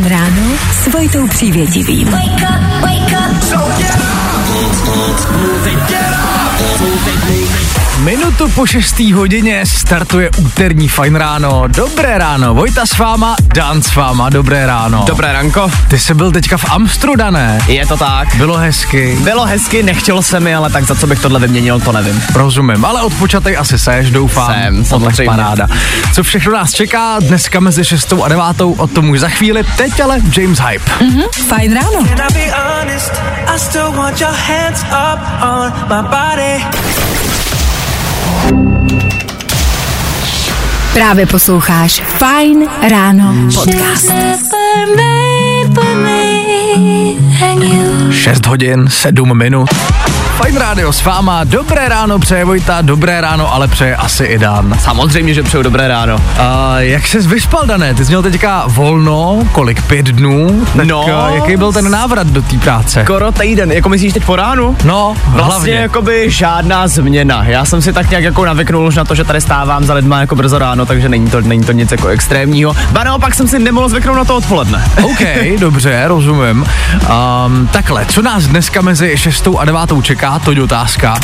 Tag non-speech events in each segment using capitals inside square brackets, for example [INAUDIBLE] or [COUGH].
Fajn ráno s Vojtou Přívětivým. Wake up, wake up. So get Minutu po 6. hodině startuje úterní fajn ráno. Dobré ráno, Vojta s váma, Dan s váma, dobré ráno. Dobré ranko. Ty jsi byl teďka v Amstru, ne? Je to tak. Bylo hezky. Bylo hezky, nechtělo se mi, ale tak za co bych tohle vyměnil, to nevím. Rozumím, ale odpočatej asi seš, doufám. Jsem, samozřejmě. paráda. Co všechno nás čeká dneska mezi 6. a 9. o tom už za chvíli. Teď ale James Hype. Mhm, fajn ráno. Still want your hands up on my body. Právě posloucháš Fajn ráno podcast. 6 hodin, 7 minut. Fajn rádio s váma, dobré ráno přeje Vojta, dobré ráno, ale přeje asi i Dan. Samozřejmě, že přeju dobré ráno. A jak ses vyspal, Dané? Ty jsi měl teďka volno, kolik, pět dnů? Tak No. a jaký byl ten návrat do té práce? Skoro týden, jako myslíš teď po ránu? No, Vlastně hlavně. jakoby žádná změna. Já jsem si tak nějak jako navyknul už na to, že tady stávám za lidma jako brzo ráno, takže není to, není to nic jako extrémního. Ba naopak jsem si nemohl zvyknout na to odpoledne. [LAUGHS] OK, dobře, rozumím. Um, takhle, co nás dneska mezi 6 a 9 čeká, to je otázka.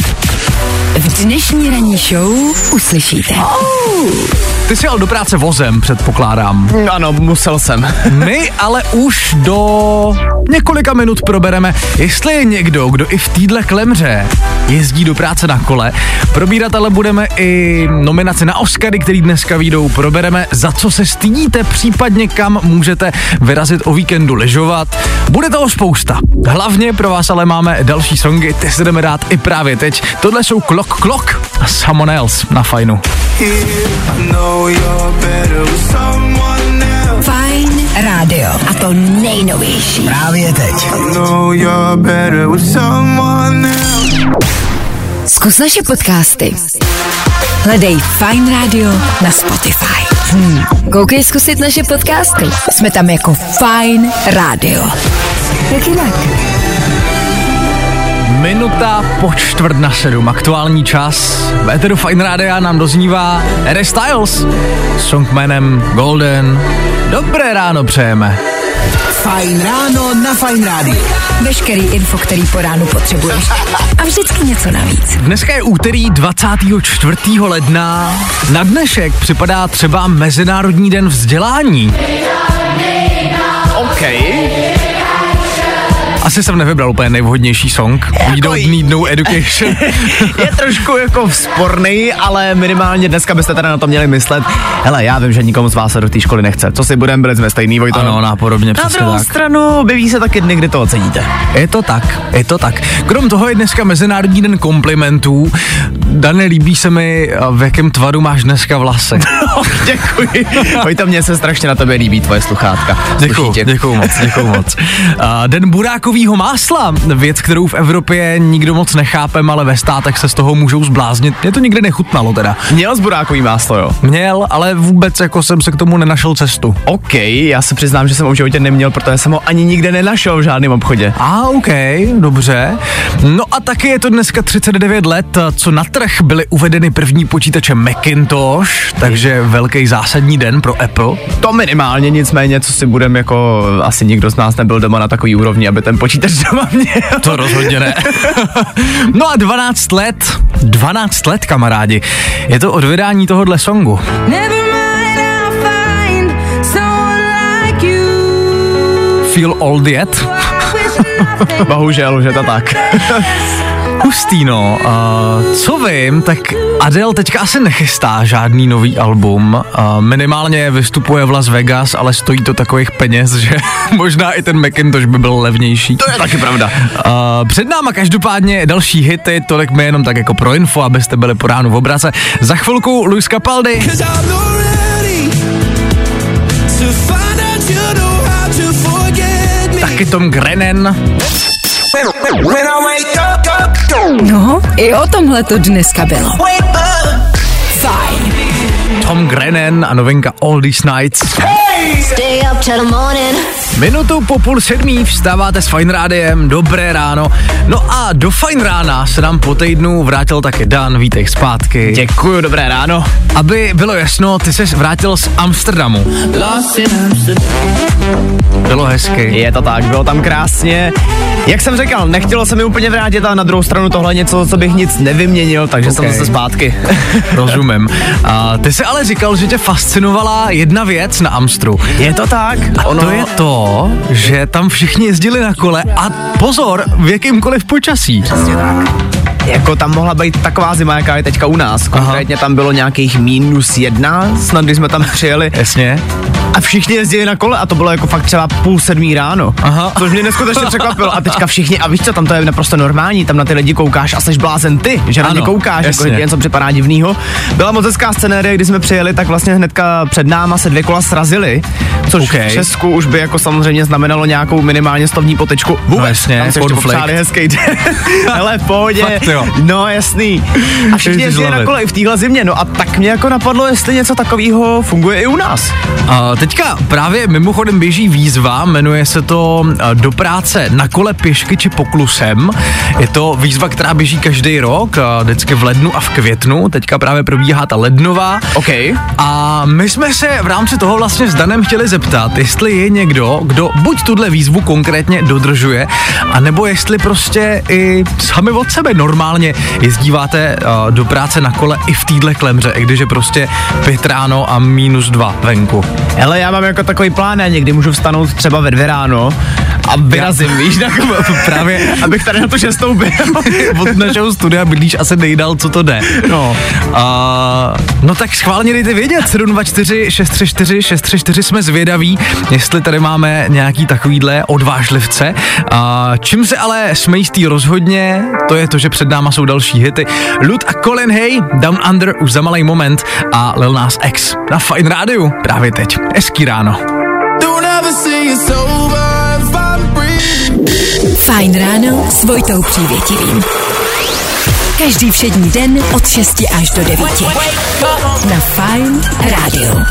V dnešní ranní show uslyšíte. Ty jsi jel do práce vozem, předpokládám. Ano, musel jsem. [LAUGHS] My ale už do několika minut probereme, jestli je někdo, kdo i v týdle klemře jezdí do práce na kole. Probírat ale budeme i nominace na Oscary, který dneska výjdou. Probereme, za co se stydíte, případně kam můžete vyrazit o víkendu lyžovat. Bude toho spousta. Hlavně pro vás ale máme další songy, ty si jdeme dát i právě teď. Tohle jsou Klok Klok a Someone Else na fajnu. Know you're better with someone else. Fajn rádio. A to nejnovější. Právě teď. I know you're better with someone else. Zkus naše podcasty. Hledej Fajn rádio na Spotify. Hmm. Koukej zkusit naše podcasty. Jsme tam jako Fajn rádio. Jak jinak? Minuta po čtvrt na sedm, aktuální čas. V Eteru Fine Rádia nám doznívá Harry Styles. Song jménem Golden. Dobré ráno přejeme. Fajn ráno na Fajn rádiu. Veškerý info, který po ránu potřebuješ. A vždycky něco navíc. Dneska je úterý 24. ledna. Na dnešek připadá třeba Mezinárodní den vzdělání. OK. Asi jsem nevybral úplně nejvhodnější song. We don't need no education. [LAUGHS] je trošku jako sporný, ale minimálně dneska byste teda na to měli myslet. Hele, já vím, že nikomu z vás se do té školy nechce. Co si budeme, byli jsme stejný, Vojto. ano, nápodobně Na přesně druhou tak. stranu objeví se taky dny, kdy to oceníte. Je to tak, je to tak. Krom toho je dneska Mezinárodní den komplimentů. Dane, líbí se mi, v jakém tvaru máš dneska vlasy. [LAUGHS] Děkuji. Vojto, mně se strašně na tebe líbí tvoje sluchátka. Tě. děkuju moc, děkuju moc. [LAUGHS] A, den burákovýho másla, věc, kterou v Evropě nikdo moc nechápem, ale ve státech se z toho můžou zbláznit. Mě to nikdy nechutnalo teda. Měl z burákový máslo, jo? Měl, ale vůbec jako jsem se k tomu nenašel cestu. OK, já se přiznám, že jsem ho v životě neměl, protože jsem ho ani nikde nenašel v žádném obchodě. A, OK, dobře. No a taky je to dneska 39 let, co na trh byly uvedeny první počítače Macintosh, takže velký zásadní den pro Apple. To minimálně, nicméně, co si budem jako, asi nikdo z nás nebyl doma na takový úrovni, aby ten počítač doma měl. [LAUGHS] To rozhodně ne. [LAUGHS] no a 12 let, 12 let kamarádi, je to od vydání tohohle songu. Mind, like. Feel old yet? [LAUGHS] Bohužel, že to tak. Hustý no, uh, co vím, tak Adele teďka asi nechystá žádný nový album, uh, minimálně vystupuje v Las Vegas, ale stojí to takových peněz, že [LAUGHS] možná i ten Macintosh by byl levnější. To je taky pravda. Uh, před náma každopádně další hity, tolik mi jenom tak jako pro info, abyste byli po ránu v obrace. Za chvilku Luis Capaldi, Cause I'm not I o tomhle to dneska bylo. Fajn. Tom Grennan a novinka All These Nights. Stay up till the morning. Minutu po půl sedmí vstáváte s Fine Rádiem, dobré ráno. No a do Fine rána se nám po týdnu vrátil taky Dan, vítej zpátky. Děkuju, dobré ráno. Aby bylo jasno, ty se vrátil z Amsterdamu. Bylo hezky. Je to tak, bylo tam krásně. Jak jsem říkal, nechtělo se mi úplně vrátit a na druhou stranu tohle něco, co bych nic nevyměnil, takže okay. jsem zase zpátky. [LAUGHS] Rozumím. A ty jsi ale říkal, že tě fascinovala jedna věc na Amstru. je to tak? A to je to, že tam všichni jezdili na kole a pozor, v jakýmkoliv počasí. Jako tam mohla být taková zima, jaká je teďka u nás. Konkrétně tam bylo nějakých minus jedna, snad když jsme tam přijeli. Jasně. A všichni jezdili na kole a to bylo jako fakt třeba půl sedmý ráno. Aha. Což mě neskutečně překvapilo. A teďka všichni, a víš co, tam to je naprosto normální, tam na ty lidi koukáš a jsi blázen ty, že na Ano, ně koukáš, jako, jasně. že ti něco připadá divnýho. Byla moc hezká scenérie, kdy jsme přijeli, tak vlastně hnedka před náma se dvě kola srazily, což OK. v Česku už by jako samozřejmě znamenalo nějakou minimálně slovní potečku. Vůbec, No jasně, tam se hezký den. [LAUGHS] Hele, v pohodě. Fakt jo. No jasný. A všichni jezdili na kole i v téhle zimě, no a tak mě jako napadlo, jestli něco takového funguje i u nás. A teďka právě mimochodem běží výzva, jmenuje se to a, Do práce na kole pěšky či poklusem. Je to výzva, která běží každý rok, a, vždycky v lednu a v květnu. Teďka právě probíhá ta lednová. OK. A my jsme se v rámci toho vlastně s Danem chtěli zeptat, jestli je někdo, kdo buď tuhle výzvu konkrétně dodržuje, anebo jestli prostě i sami od sebe normálně jezdíváte uh, do práce na kole i v týdle klemře, i když je prostě pět ráno a minus dva venku. Hele, já mám jako takový plán, já někdy můžu vstanout třeba ve dvě ráno a vyrazím, víš, na [LAUGHS] Právě abych tady na to šestou byl. [LAUGHS] od našeho studia bydlíš asi nejdál, co to jde. No. A, no tak schválně dejte vědět, 724 634 634 jsme zvědaví, jestli tady máme nějaký takovýhle odvážlivce. A, čím se ale jsme jistý rozhodně, to je to, že před náma jsou další hity. Lud a Colin Hay, Down Under už za malý moment a Lil Nas X na Fine Rádiu právě teď. Hezký ráno. Fajn ráno s Vojtou Přívětivým. Každý všední den od 6 až do 9. Na Fajn rádiu.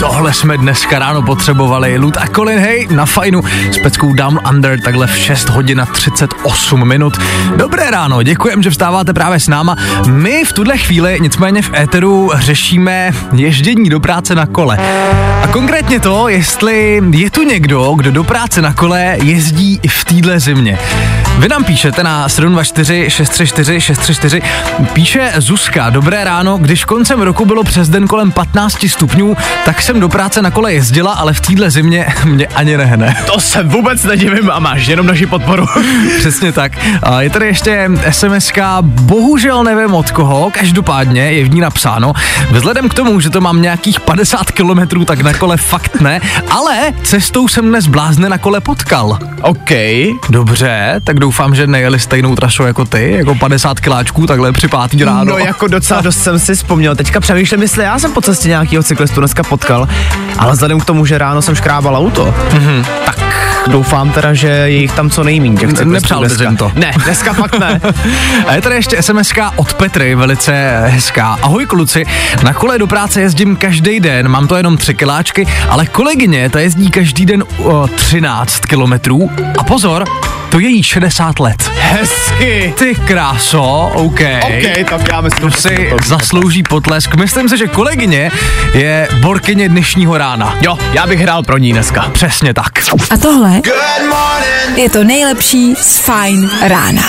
Tohle jsme dneska ráno potřebovali. Lud a Colin Hay na fajnu s peckou Down Under takhle v 6 hodin a 38 minut. Dobré ráno, děkujem, že vstáváte právě s náma. My v tuhle chvíli nicméně v éteru řešíme ježdění do práce na kole. A konkrétně to, jestli je tu někdo, kdo do práce na kole jezdí i v týdle zimě. Vy nám píšete na 724 634 634. Píše Zuzka, dobré ráno, když koncem roku bylo přes den kolem 15 stupňů, tak jsem do práce na kole jezdila, ale v téhle zimě [LAUGHS] mě ani nehne. To se vůbec nedivím a máš jenom naši podporu. [LAUGHS] Přesně tak. A je tady ještě sms bohužel nevím od koho, každopádně je v ní napsáno, vzhledem k tomu, že to mám nějakých 50 kilometrů, tak na kole fakt ne, ale cestou jsem dnes blázne na kole potkal. OK. Dobře, tak doufám, že nejeli stejnou trasu jako ty, jako 50 kiláčků takhle při pátý ráno. No jako docela dost jsem si vzpomněl. Teďka přemýšlím, jestli já jsem po cestě nějakého cyklistu dneska potkal, ale vzhledem k tomu, že ráno jsem škrábal auto, mm-hmm. tak doufám teda, že je jich tam co nejmín těch cyklistů nepřál dneska. jim to. Ne, dneska fakt ne. [LAUGHS] A je tady ještě sms od Petry, velice hezká. Ahoj kluci, na kole do práce jezdím každý den, mám to jenom tři kiláčky, ale kolegyně ta jezdí každý den o 13 kilometrů. A pozor, to je jí 60 let. Hezky. Ty kráso, OK. OK, tak já myslím, To si zaslouží potlesk. Myslím si, že kolegyně je borkyně dnešního rána. Jo, já bych hrál pro ní dneska. Přesně tak. A tohle je to nejlepší z Fajn rána.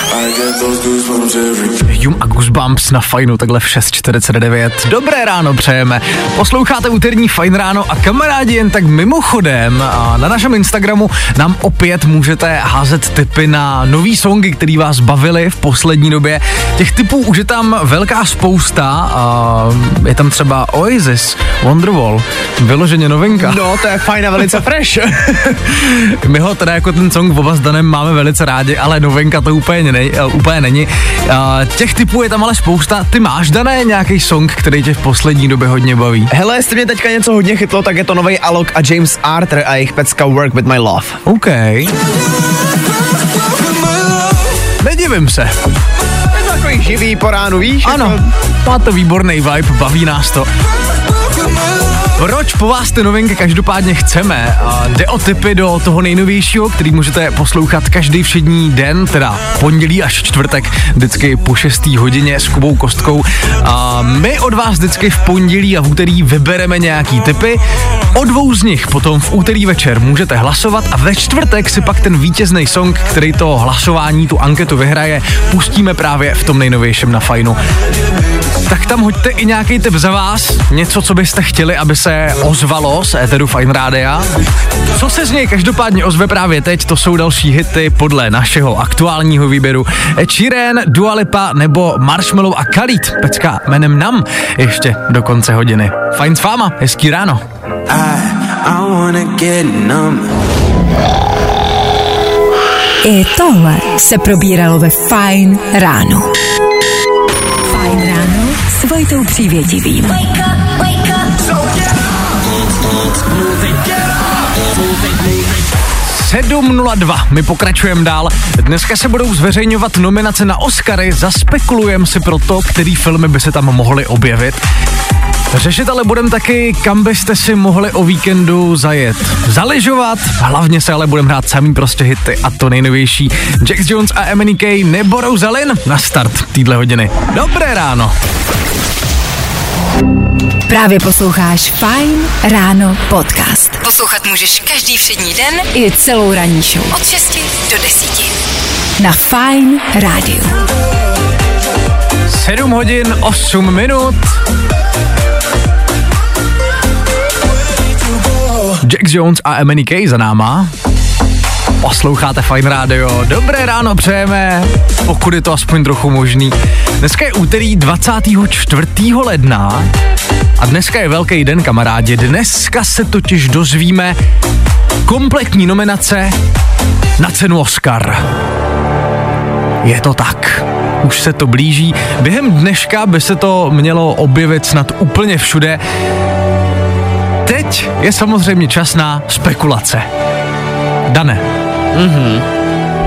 Jum a Goosebumps na fajnu takhle v 6.49. Dobré ráno přejeme. Posloucháte úterní fajn ráno a kamarádi jen tak mimochodem a na našem Instagramu nám opět můžete házet tipy na nový songy, který vás bavili v poslední době. Těch typů už je tam velká spousta. A je tam třeba Oasis, Wonderwall, vyloženě novinka. No, to je fajn a velice fresh. [LAUGHS] My ho teda jako ten song oba s Danem máme velice rádi, ale novinka to úplně, ne, uh, úplně není. Uh, těch typů je tam ale spousta. Ty máš, Dané, nějaký song, který tě v poslední době hodně baví? Hele, jestli mě teďka něco hodně chytlo, tak je to nový Alok a James Arthur a jejich pecka Work With My Love. OK. Nedivím se. takový živý po ránu, víš? Ano, Jako, má to výborný vibe, baví nás to. Proč po vás ty novinky každopádně chceme? A jde o tipy do toho nejnovějšího, který můžete poslouchat každý všední den, teda pondělí až čtvrtek, vždycky po 6. hodině s Kubou Kostkou. A my od vás vždycky v pondělí a v úterý vybereme nějaký tipy. O dvou z nich potom v úterý večer můžete hlasovat a ve čtvrtek si pak ten vítězný song, který to hlasování, tu anketu vyhraje, pustíme právě v tom nejnovějším na fajnu tak tam hoďte i nějaký tip za vás, něco, co byste chtěli, aby se ozvalo z Eteru Fine Rádia. Co se z něj každopádně ozve právě teď, to jsou další hity podle našeho aktuálního výběru. Ed Sheeran, Dua Lipa nebo Marshmallow a Khalid, pecka jménem Nam, ještě do konce hodiny. Fajn s váma, hezký ráno. I wanna get numb. I tohle se probíralo ve Fine ráno. Fine ráno s Vojtou Přívětivým. 7.02, my pokračujeme dál. Dneska se budou zveřejňovat nominace na Oscary, zaspekulujeme si pro to, který filmy by se tam mohly objevit. Řešit ale budeme taky, kam byste si mohli o víkendu zajet. Zaližovat, hlavně se ale budeme hrát samý prostě hity a to nejnovější. Jax Jones a MNK nebo Rosalind na start týdle hodiny. Dobré ráno. Právě posloucháš Fine ráno podcast. Poslouchat můžeš každý všední den i celou ranní show. Od 6 do 10. Na Fine rádiu. 7 hodin 8 minut. Jax Jones a MNK za náma. Posloucháte Fine Radio. Dobré ráno přejeme, pokud je to aspoň trochu možný. Dneska je úterý 24. ledna a dneska je velký den, kamarádi. Dneska se totiž dozvíme kompletní nominace na cenu Oscar. Je to tak. Už se to blíží. Během dneška by se to mělo objevit snad úplně všude. Teď je samozřejmě čas na spekulace. Dane, Mhm.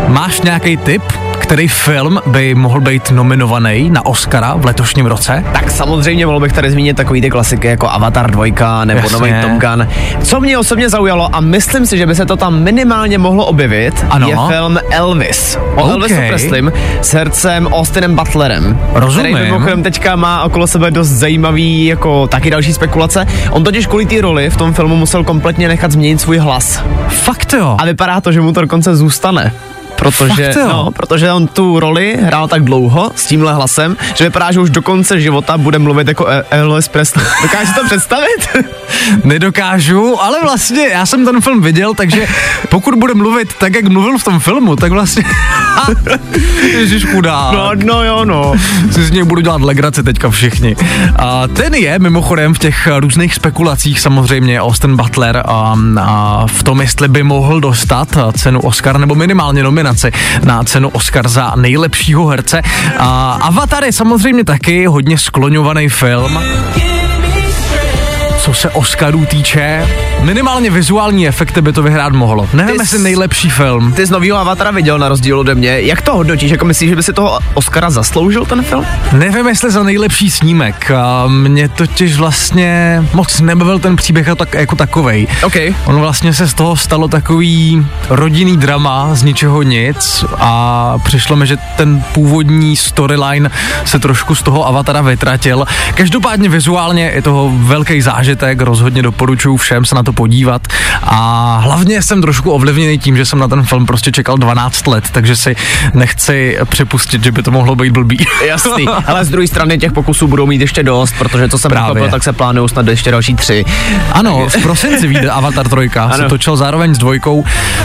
máš nějaký tip, který film by mohl být nominovaný na Oscara v letošním roce? Tak samozřejmě mohl bych tady zmínit takový ty klasiky jako Avatar 2 nebo Jasně. nový Top Gun. Co mě osobně zaujalo a myslím si, že by se to tam minimálně mohlo objevit, Ano. je film Elvis. O OK. Elvisu Presleym s hercem Austinem Butlerem. Rozumím. Který mimochodem teďka má okolo sebe dost zajímavý, jako taky další spekulace. On totiž kvůli té roli v tom filmu musel kompletně nechat změnit svůj hlas. Fakt jo. A vypadá to, že mu to dokonce zůstane. Protože, Fakt no, protože on tu roli hrál tak dlouho s tímhle hlasem, že vypadá, že už do konce života bude mluvit jako E- Elvis Presley. [LAUGHS] Dokážeš to představit? [LAUGHS] Nedokážu, ale vlastně já jsem ten film viděl, takže pokud bude mluvit tak, jak mluvil v tom filmu, tak vlastně... [LAUGHS] Ježiš chudá. No, no jo, no. si z něj budu dělat legraci teďka všichni. A ten je mimochodem v těch různých spekulacích samozřejmě Austin Butler a, a v tom, jestli by mohl dostat cenu Oscar nebo minimálně nominaci na cenu Oscar za nejlepšího herce. A Avatar je samozřejmě taky hodně skloňovaný film co se Oscarů týče, minimálně vizuální efekty by to vyhrát mohlo. Nevím, jsi- nejlepší film. Ty z nového Avatara viděl na rozdíl ode mě. Jak to hodnotíš? Jako myslíš, že by si toho Oscara zasloužil ten film? Nevím, jestli za nejlepší snímek. A Mě totiž vlastně moc nebavil ten příběh tak, jako takovej. OK. On vlastně se z toho stalo takový rodinný drama z ničeho nic a přišlo mi, že ten původní storyline se trošku z toho avatara vytratil. Každopádně vizuálně je toho velký zážitek, rozhodně doporučuji všem se na to podívat a hlavně jsem trošku ovlivněný tím, že jsem na ten film prostě čekal 12 let, takže si nechci připustit, že by to mohlo být blbý. [LAUGHS] Jasný, ale z druhé strany těch pokusů budou mít ještě dost, protože co jsem Právě. pochopil, tak se plánují snad ještě další tři. Ano, v prosinci vyjde [LAUGHS] Avatar 3, se točil zároveň s dvojkou.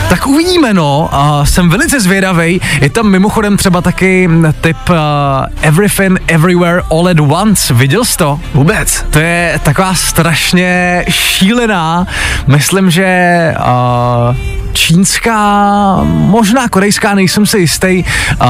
Tak uvidíme, no. A jsem velice zvědavej. Je tam mimochodem třeba taky typ uh, Everything Everywhere All at Once. Viděl jsi to? Vůbec. To je taková strašně šílená, myslím, že uh, čínská, možná korejská, nejsem si jistý, uh,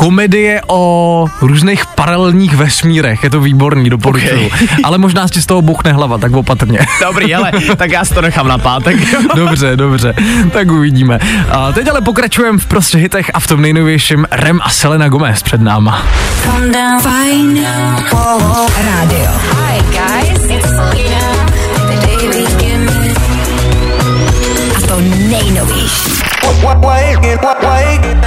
komedie o různých paralelních vesmírech. Je to výborný, doporučuju. Okay. [LAUGHS] Ale možná si z toho buchne hlava, tak opatrně. [LAUGHS] Dobrý, ale tak já si to nechám na pátek. [LAUGHS] dobře, dobře, tak uvidíme. A teď ale pokračujeme v prostě hitech a v tom nejnovějším Rem a Selena Gomez před náma. Fajn rádio. Hi guys, it's Selena. Baby, give me A to nejnovější.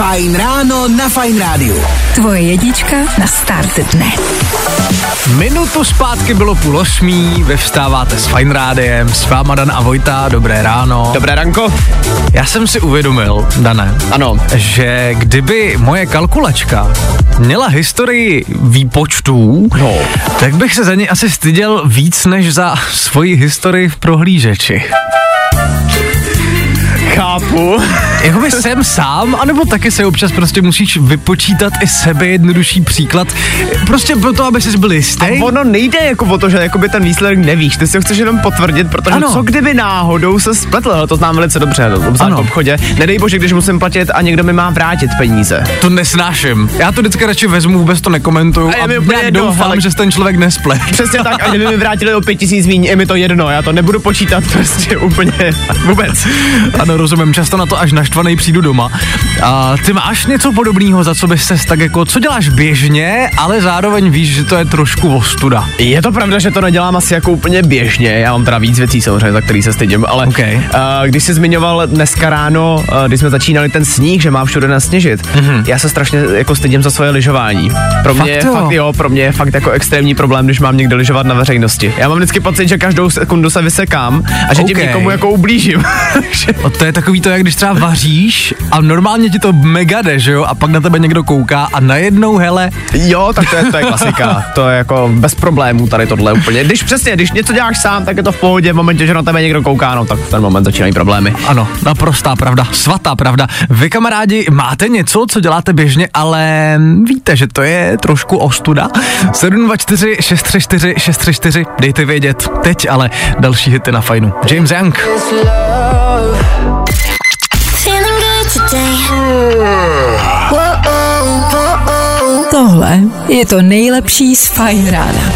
Fajn ráno na Fajn rádiu. Tvoje jedička na start dne. Minutu zpátky bylo půl osmí, vy vstáváte s Fine Rádiem, s váma Dan a Vojta, dobré ráno. Dobré ranko. Já jsem si uvědomil, Dané, Ano. že kdyby moje kalkulačka měla historii výpočtů, No. tak bych se za ně asi styděl víc než za svoji historii v prohlížeči. Chápu. [LAUGHS] Jakoby jsem sám, anebo taky se občas prostě musíš vypočítat i sebe jednodušší příklad, prostě proto, aby jsi byl jistý. A ono nejde jako o to, že jakoby ten výsledek nevíš, ty si ho chceš jenom potvrdit, protože Ano. co kdyby náhodou se spletl, to znám velice dobře, v obchodě. Nedej bože, když musím platit a někdo mi má vrátit peníze. To nesnáším. Já to vždycky radši vezmu, vůbec to nekomentuju A a, jedno, doufám, ale- že se ten člověk nesple. Přesně tak, a kdyby mi vrátili o pět tisíc míň, je mi to jedno, já to nebudu počítat [LAUGHS] prostě úplně vůbec. Ano, rozumím, často na to až naštvaný přijdu doma. A ty máš něco podobného, za co bys se tak jako, co děláš běžně, ale zároveň víš, že to je trošku ostuda. Je to pravda, že to nedělám asi jako úplně běžně, já mám teda víc věcí samozřejmě, za který se stydím, ale OK. uh, když jsi zmiňoval dneska ráno, uh, když jsme začínali ten sníh, že má všude nasněžit, mm-hmm. já se strašně jako stydím za svoje lyžování. Pro mě. Fakt jo? fakt, jo, pro mě je fakt jako extrémní problém, když mám někde lyžovat na veřejnosti. Já mám vždycky pocit, že každou sekundu se vysekám a že tím OK. někomu jako ublížím. [LAUGHS] To je takový to, jak když třeba vaříš a normálně ti to mega jde, že jo, a pak na tebe někdo kouká a najednou, hele, jo, tak to je, to je klasika. [LAUGHS] To je jako bez problémů tady tohle úplně. Když přesně, když něco děláš sám, tak je to v pohodě, v momentě, že na tebe někdo kouká, no tak v ten moment začínají problémy. Ano, naprostá pravda, svatá pravda. Vy kamarádi máte něco, co děláte běžně, ale víte, že to je trošku ostuda? 724 634 634, dejte vědět. Teď ale další hity na fajnu. James Young. Feeling Tohle je to nejlepší z Fajn rána.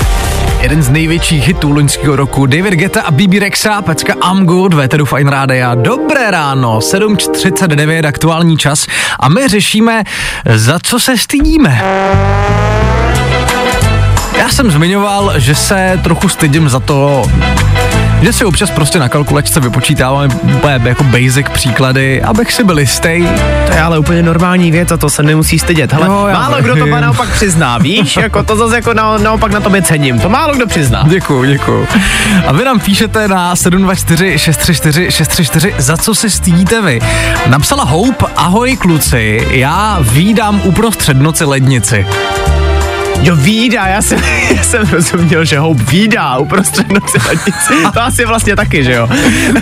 Jeden z největších hitů loňského roku. David Geta a BB Rexa, pecka I'm Good, Véteru Fine Rádia. Dobré ráno, 7.39 aktuální čas a my řešíme, za co se stydíme. Já jsem zmiňoval, že se trochu stydím za to, že si občas prostě na kalkulačce vypočítáváme úplně jako basic příklady, abych si byl jistý. To je ale úplně normální věc a to se nemusí stydět. Hele, já málo kdo to má naopak přizná, víš? [LAUGHS] Jako to zase jako na, naopak na tobě cením. To málo kdo přizná. Děkuju, děkuju. A vy nám píšete na 724 634 634, za co se stydíte vy. Napsala Hope, ahoj kluci, já výdám uprostřed noci lednici. Jo, výdá, já jsem, [LAUGHS] já jsem rozuměl, že houp výdá uprostřed noci. To asi vlastně taky, že jo?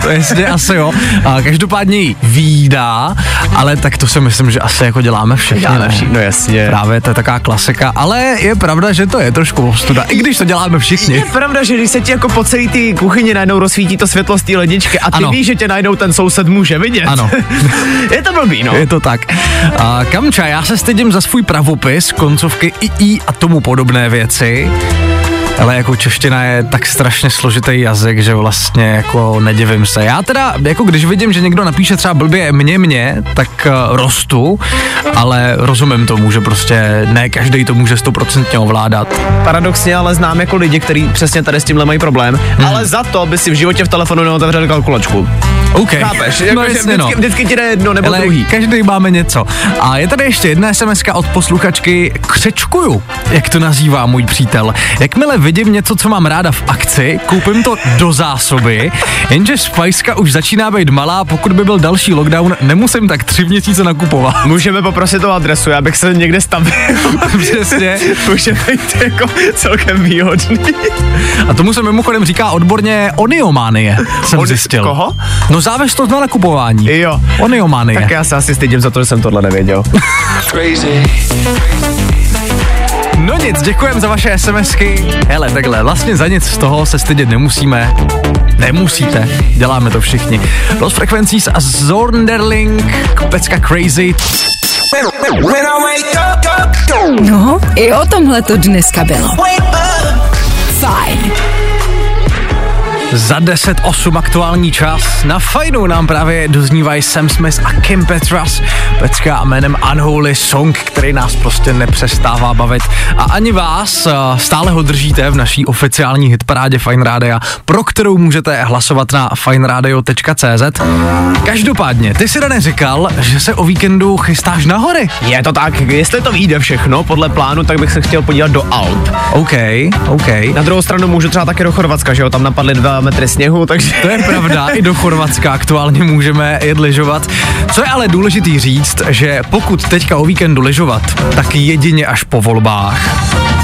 To je asi jo. A každopádně ji výdá, ale tak to si myslím, že asi jako děláme všichni. Děláme všichni, no jasně. Právě to je taková klasika, ale je pravda, že to je trošku ostuda, i když to děláme všichni. Je pravda, že když se ti jako po celé ty kuchyni najednou rozsvítí to světlo z té ledničky a ty Ano. víš, že tě najednou ten soused může vidět. Ano. [LAUGHS] je to blbý, no. Je to tak. A Kamča, já se stydím za svůj pravopis, koncovky i a tomu podobné věci. Ale jako čeština je tak strašně složitý jazyk, že vlastně jako nedivím se. Já teda, jako když vidím, že někdo napíše třeba blbě mě, mě, tak uh, rostu, ale rozumím tomu, že prostě ne každý to může stoprocentně ovládat. Paradoxně ale znám jako lidi, kteří přesně tady s tímhle mají problém, Hmm. ale za to by si v životě v telefonu neotevřeli kalkulačku. OK. Chápeš? Jako, no že vždycky, no. vždycky ti jde jedno nebo Ale druhý. každý máme něco. A je tady ještě jedna sms od posluchačky Křečkuju, jak to nazývá můj přítel. Jakmile vidím něco, co mám ráda v akci, koupím to do zásoby, jenže spajska už začíná být malá, pokud by byl další lockdown, nemusím tak tři měsíce nakupovat. [LAUGHS] Můžeme poprosit o adresu, já bych se někde stavil. [LAUGHS] Přesně. Může být jako celkem výhodný. A tomu se mimochodem říká odborně oniománie, jsem Oni- zjistil. koho? No závislost na nakupování. Jo. Oniománie. Tak já se asi stydím za to, že jsem tohle nevěděl. [LAUGHS] No nic, děkujem za vaše SMSky. Hele, takhle, vlastně za nic z toho se stydět nemusíme. Nemusíte, děláme to všichni. Los Frequencies a Zornderling, pecka Crazy. No, i o tomhle to dneska bylo. Fajn. Za 10.08 aktuální čas. Na fajnu nám právě doznívají Sam Smith a Kim Petras. Pecka jménem Unholy Song, který nás prostě nepřestává bavit. A ani vás eh, stále ho držíte v naší oficiální hitparádě Fine Radio, pro kterou můžete hlasovat na fineradio.cz. Každopádně, ty si Dané říkal, že se o víkendu chystáš na hory. Je to tak, jestli to vyjde všechno podle plánu, tak bych se chtěl podívat do Alp. OK, OK. Na druhou stranu můžu třeba taky do Chorvatska, že jo, tam napadly dva metry sněhu, takže... To je pravda, i do Chorvatska aktuálně můžeme jet lyžovat. Co je ale důležitý říct, že pokud teďka o víkendu lyžovat, tak jedině až po volbách.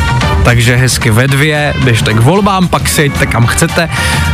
Takže hezky ve dvě, běžte k volbám, pak si jeďte kam chcete,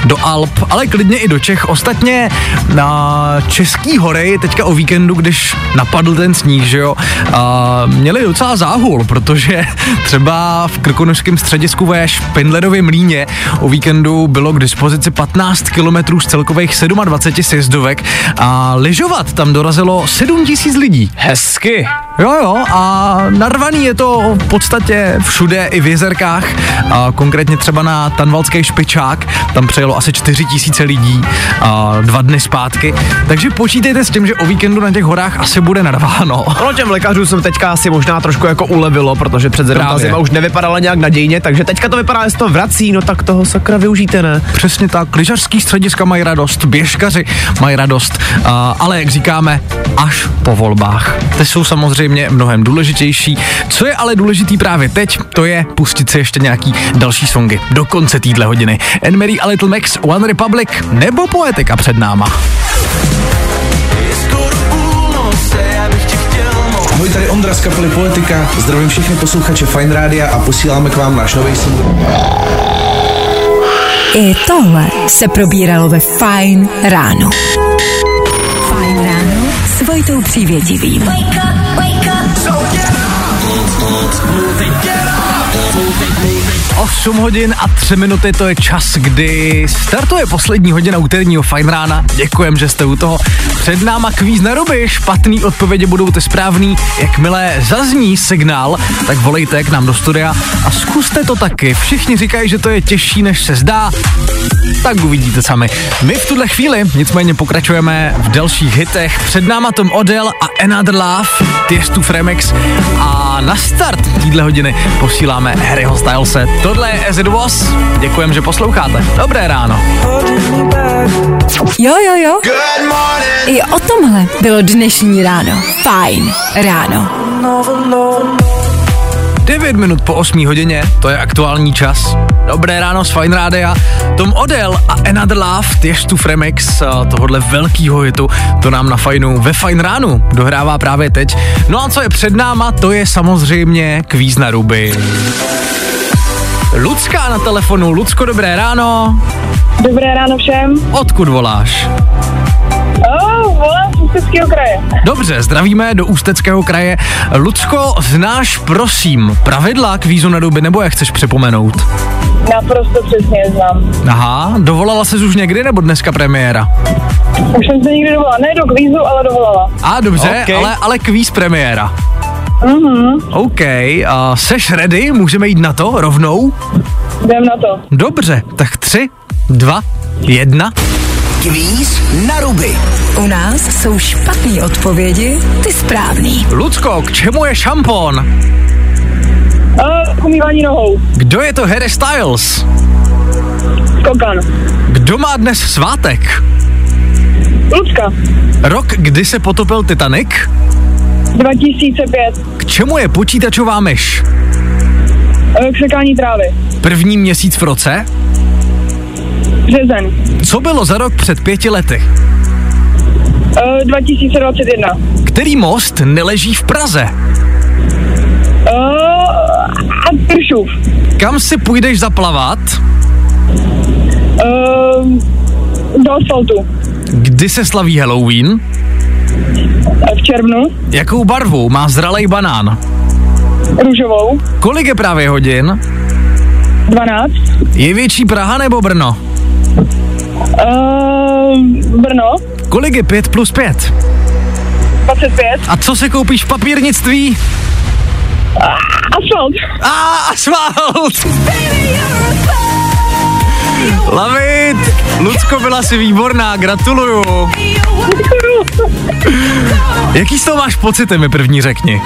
do Alp, ale klidně i do Čech. Ostatně na Český hory teďka o víkendu, když napadl ten sníh, že jo, a měli docela záhul, protože [LAUGHS] třeba v krkonožském středisku ve Špindlerově mlíně o víkendu bylo k dispozici 15 kilometrů z celkových 27 sjezdovek a lyžovat tam dorazilo 7 tisíc lidí. Hezky. Jo, jo, a narvaný je to v podstatě všude i v jezerkách, a konkrétně třeba na Tanvalský špičák, tam přejelo asi 4 tisíce lidí a dva dny zpátky, takže počítejte s tím, že o víkendu na těch horách asi bude narváno. [LAUGHS] No těm lékařům jsem teďka asi možná trošku jako ulevilo, protože před zimou ta zima už nevypadala nějak nadějně, takže teďka to vypadá, že se to vrací, no tak toho sakra využijte, ne? Přesně tak, lyžařský střediska mají radost, běžkaři mají radost, a, ale jak říkáme, až po volbách. Ty jsou samozřejmě mnohem důležitější. Co je ale důležitý právě teď, to je pustit si ještě nějaký další songy do konce týdle hodiny. Anne Marie a Little Max, One Republic nebo Poetika před náma. Ahoj, tady Ondra z kapely Politika. Zdravím všechny posluchače Fine Rádia a posíláme k vám náš nový single. I tohle se probíralo ve Fajn ráno. Fajn ráno s Vojtou Přívětivým. Wake up, wake up. So get up. Move it, get up. Move it, move it. 8 hodin a 3 minuty, to je čas, kdy startuje poslední hodina úterního fajn rána. Děkujem, že jste u toho. Před náma kvíz na ruby, špatný odpovědi budou ty správný. Jakmile zazní signál, tak volejte k nám do studia a zkuste to taky. Všichni říkají, že to je těžší, než se zdá. Tak uvidíte sami. My v tuhle chvíli nicméně pokračujeme v dalších hitech. Před náma Tom Odell a Another Love, Tiestu Fremex a na start týdle hodiny posíláme Harryho Stylese. Tohle je As It Was. Děkujem, že posloucháte. Dobré ráno. Jo, jo, jo. I o tomhle bylo dnešní ráno. Fajn ráno. 9 minut po 8 hodině, to je aktuální čas. Dobré ráno z Fine Rádia. Tom Odell a Another Love, Tiestu Fremex, a tohohle velkýho hitu, to nám na Fajnu ve Fine ránu dohrává právě teď. No a co je před náma, to je samozřejmě kvíz na ruby. Lucka na telefonu. Lucko, dobré ráno. Dobré ráno všem. Odkud voláš? Oh, volám z Ústeckého kraje. Dobře, zdravíme do Ústeckého kraje. Lucko, znáš prosím pravidla kvízu na ruby, nebo jak chceš připomenout? Naprosto přesně je znám. Aha, dovolala se už někdy nebo dneska premiéra? Už jsem se nikdy dovolala. Ne do kvízu, ale dovolala. A dobře, Ok. okay. ale, ale kvíz premiéra. Mhm, OK, a seš ready? Můžeme jít na to rovnou? jdem na to. Dobře, tak tři, dva, jedna. Kvíz na ruby. U nás jsou špatné odpovědi, ty správný. Lucko, k čemu je šampon? Uh, umývání nohou. Kdo je to Harry Styles? Skokan. Kdo má dnes svátek? Lucka. Rok, kdy se potopil Titanic? 2005. K čemu je počítačová myš? K sekání trávy. První měsíc v roce? Březen. Co bylo za rok před pěti lety? Uh, 2021. Který most neleží v Praze? Uh, a Tršův. Kam si půjdeš zaplavat? Uh, do asfaltu. Kdy se slaví Halloween? V červnu. Jakou barvu má zralej banán? Růžovou. Kolik je právě hodin? 12. Je větší Praha nebo Brno? Uh, Brno. Kolik je 5 plus 5? 25. A co se koupíš v papírnictví? Asfalt. A asfalt! Love it! Lucko, byla si výborná, gratuluju. Jaký z toho máš pocity, mi první řekni?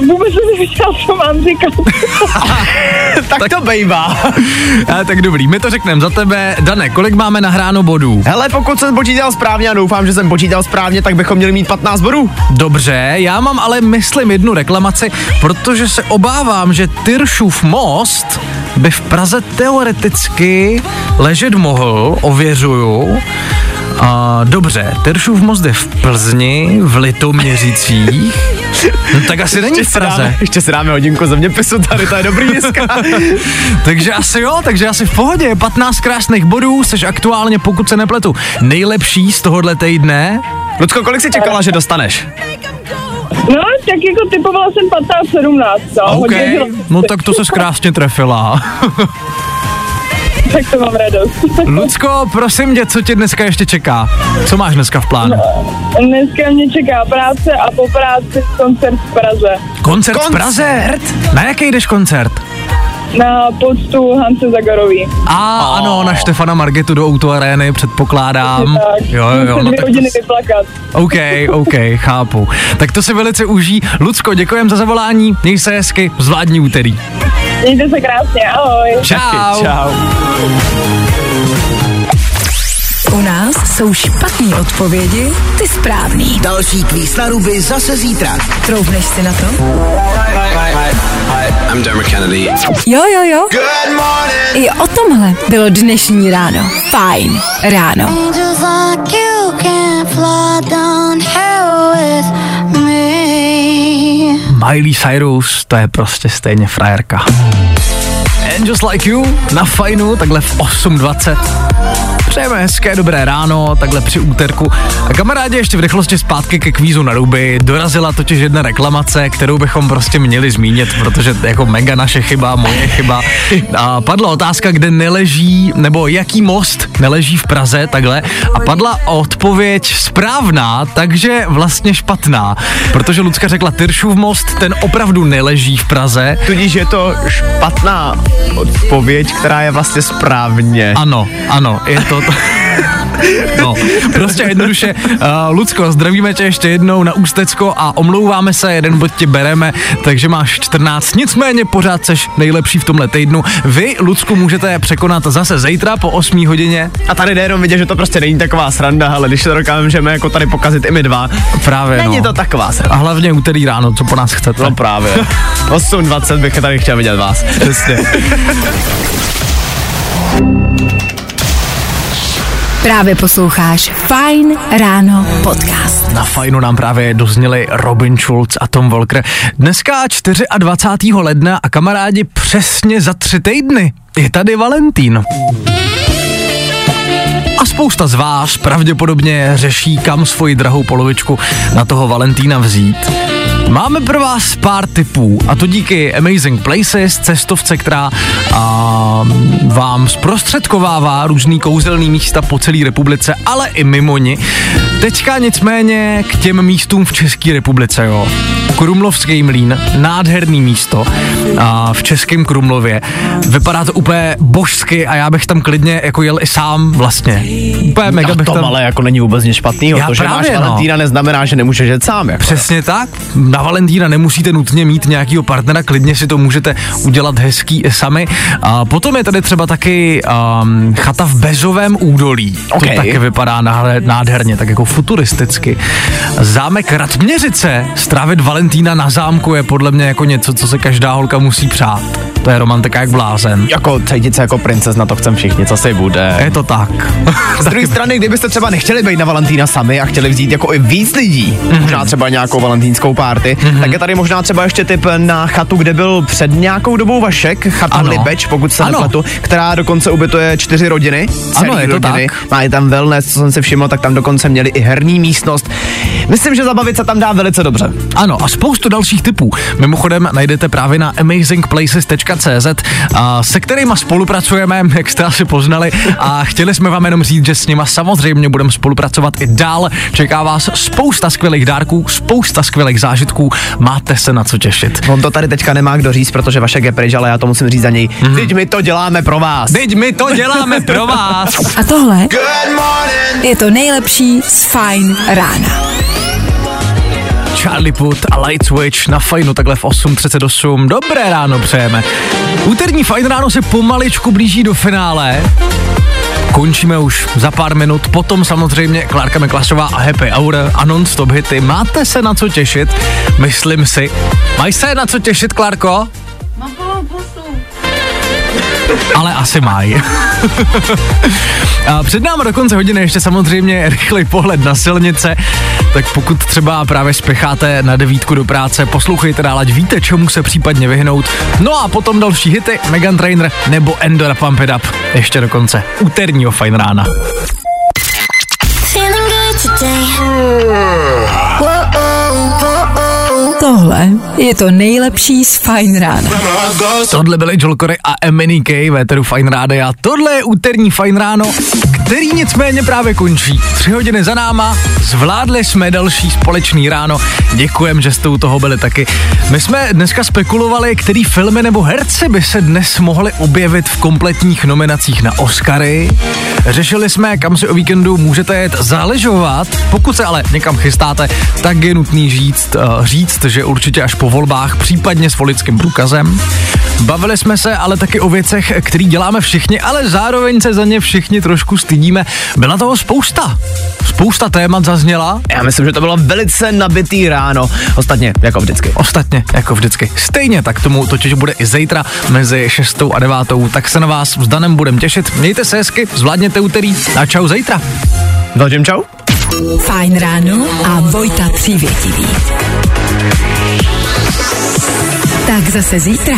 Vůbec jsem nevěděla, co mám říkat. [LAUGHS] tak, to bejvá. A, [LAUGHS] tak dobrý, my to řekneme za tebe. Dane, kolik máme nahráno bodů? Hele, pokud jsem počítal správně a doufám, že jsem počítal správně, tak bychom měli mít 15 bodů. Dobře, já mám ale myslím jednu reklamaci, protože se obávám, že Tyršův most by v Praze teoreticky ležet mohl, ověřuju. A, dobře, Tyršův most je v Plzni, v Litoměřicích. No tak asi není v si Praze. dáme, ještě si dáme hodinku zeměpisu tady, to je dobrý dneska. [LAUGHS] takže asi jo, takže asi v pohodě. 15 krásných bodů, jsi aktuálně, pokud se nepletu, nejlepší z tohohle týdne. Lucko, kolik jsi čekala, že dostaneš? No, tak jako typovala jsem 15-17, no. OK, Hodně bylo. no tak to se krásně trefila. [LAUGHS] Tak to mám radost. [LAUGHS] Lucko, prosím tě, co tě dneska ještě čeká? Co máš dneska v plánu? Dneska mě čeká práce a po práci koncert v Praze. Koncert, v Praze? Na jaký jdeš koncert? Na poctu Hance Zagarový. A ano, na Štefana Margetu do Auto Arény, předpokládám. Tak, Jo, jo, jo, no dvě tak to hodiny s- vyplakat. OK, OK, chápu. Tak to si velice uží. Lucko, děkujem za zavolání, měj se hezky, zvládní úterý. Mějte se krásně, ahoj. Čau. Čau. U nás jsou špatné odpovědi, ty správný. Další kvíz na ruby zase zítra. Troufneš si na to? I'm Dermot Kennedy. Jo, jo, jo. I o tomhle bylo dnešní ráno. Fajn ráno. Miley Cyrus, to je prostě stejně frajerka. And just like you, na fajnu, takhle v 8.20. Přejeme hezké dobré ráno, takhle při úterku. A kamarádi, ještě v rychlosti zpátky ke kvízu na ruby. Dorazila totiž jedna reklamace, kterou bychom prostě měli zmínit, protože jako mega naše chyba, moje chyba. A padla otázka, kde neleží, nebo jaký most neleží v Praze, takhle. A padla odpověď správná, takže vlastně špatná. Protože Lucka řekla Tyršův most, ten opravdu neleží v Praze. Tudíž je to špatná odpověď, která je vlastně správně. Ano, ano, je to... [LAUGHS] No, prostě jednoduše, uh, Lucko, zdravíme tě ještě jednou na Ústecko a omlouváme se, jeden bod ti bereme, takže máš 14, nicméně pořád seš nejlepší v tomhle týdnu. Vy, Lucku, můžete překonat zase zítra po 8 hodině. A tady jde jenom vidět, že to prostě není taková sranda, ale když to dokážeme jako tady pokazit i my dva, Právě, není no. to taková A sranda. hlavně úterý ráno, co po nás chcete. No právě. [LAUGHS] 8.20 bych tady chtěl vidět vás. Přesně. Právě posloucháš Fajn ráno podcast. Na fajnu nám právě dozněli Robin Schulz a Tom Volker. Dneska 24. ledna a kamarádi přesně za tři týdny je tady Valentín. A spousta z vás pravděpodobně řeší, kam svoji drahou polovičku na toho Valentína vzít. Máme pro vás pár tipů a to díky Amazing Places, cestovce, která a, vám zprostředkovává různý kouzelný místa po celé republice, ale i mimo ní. Teďka nicméně k těm místům v České republice, jo. Krumlovský mlín, nádherný místo a v Českém Krumlově. Vypadá to úplně božsky a já bych tam klidně jako jel i sám vlastně. Úplně mega A bych to tam... ale jako není vůbec nic špatného. Já To, že máš no. Valentína, neznamená, že nemůžeš jet sám. Jako. Přesně tak. Na Valentína nemusíte nutně mít nějakýho partnera, klidně si to můžete udělat hezký sami. A potom je tady třeba taky um, chata v Bezovém údolí. Ok. To taky vypadá nádherně, tak jako futuristicky. Zámek Ratměřice, strávit Valentína na zámku je podle mě jako něco, co se každá holka musí přát. To je romantika jak blázen. Jako cítit se jako princezna, to chcem všichni, co si bude. Je to tak. [LAUGHS] Z druhé strany, kdybyste třeba nechtěli být na Valentína sami a chtěli vzít jako i víc lidí, mm-hmm. možná třeba nějakou valentínskou párty, mm-hmm. tak je tady možná třeba ještě tip na chatu, kde byl před nějakou dobou Vašek, chata Ano. Libeč, pokud se nepletu, která dokonce ubytuje čtyři rodiny. Ano, je to rodiny. tak. Má i tam wellness, co jsem si všiml, tak tam dokonce měli i herní místnost. Myslím, že zabavit se tam dá velice dobře. Ano, a spoustu dalších typů. Mimochodem najdete právě na amazingplaces.cz, a se kterými spolupracujeme, [LAUGHS] jak jste asi poznali, a chtěli jsme vám jenom říct, že s nima samozřejmě budeme spolupracovat i dál. Čeká vás spousta skvělých dárků, spousta skvělých zážitků, máte se na co těšit. On to tady teďka nemá kdo říct, protože Vašek je pryč, ale já to musím říct za něj. Mhm. Teď my to děláme pro vás. Teď my to děláme pro [LAUGHS] vás. A tohle je to nejlepší z Fine rána. Charlie Put a Light Switch na fajnu takhle v 8.38. Dobré ráno přejeme. Úterní fajn ráno se pomaličku blíží do finále. Končíme už za pár minut, potom samozřejmě Klárka Meklasová a Happy Hour a non-stop hity. Máte se na co těšit? Myslím si. Mají se na co těšit, Klárko? Ale asi mají. před námi do konce hodiny ještě samozřejmě rychlej pohled na silnice, tak pokud třeba právě spěcháte na devítku do práce, poslouchejte dál, ať víte, čemu se případně vyhnout. No a potom další hity, Megan Trainer nebo Endora Pump It Up, ještě do konce úterního fajn rána. Tohle je to nejlepší z Fine rána. Tohle byly Joel Corey a Emily K. Véteru Fine Rádia. Tohle je úterní Fine ráno, který nicméně právě končí. Tři hodiny za náma, zvládli jsme další společný ráno. Děkujem, že jste u toho byli taky. My jsme dneska spekulovali, který filmy nebo herci by se dnes mohli objevit v kompletních nominacích na Oscary. Řešili jsme, kam si o víkendu můžete jet záležovat. Pokud se ale někam chystáte, tak je nutný říct, uh, říct, že určitě až po volbách, případně s volickým průkazem. Bavili jsme se ale taky o věcech, které děláme všichni, ale zároveň se za ně všichni trošku stydíme. Byla toho spousta. Spousta témat zazněla. Já myslím, že to bylo velice nabitý ráno. Ostatně, jako vždycky. Ostatně, jako vždycky. Stejně tak tomu totiž bude i zítra mezi 6 a 9. Tak se na vás s Danem budem těšit. Mějte se hezky, zvládněte úterý a čau zítra. Dalším čau. Fajn ráno a Vojta Přívětivý. Tak zase zítra.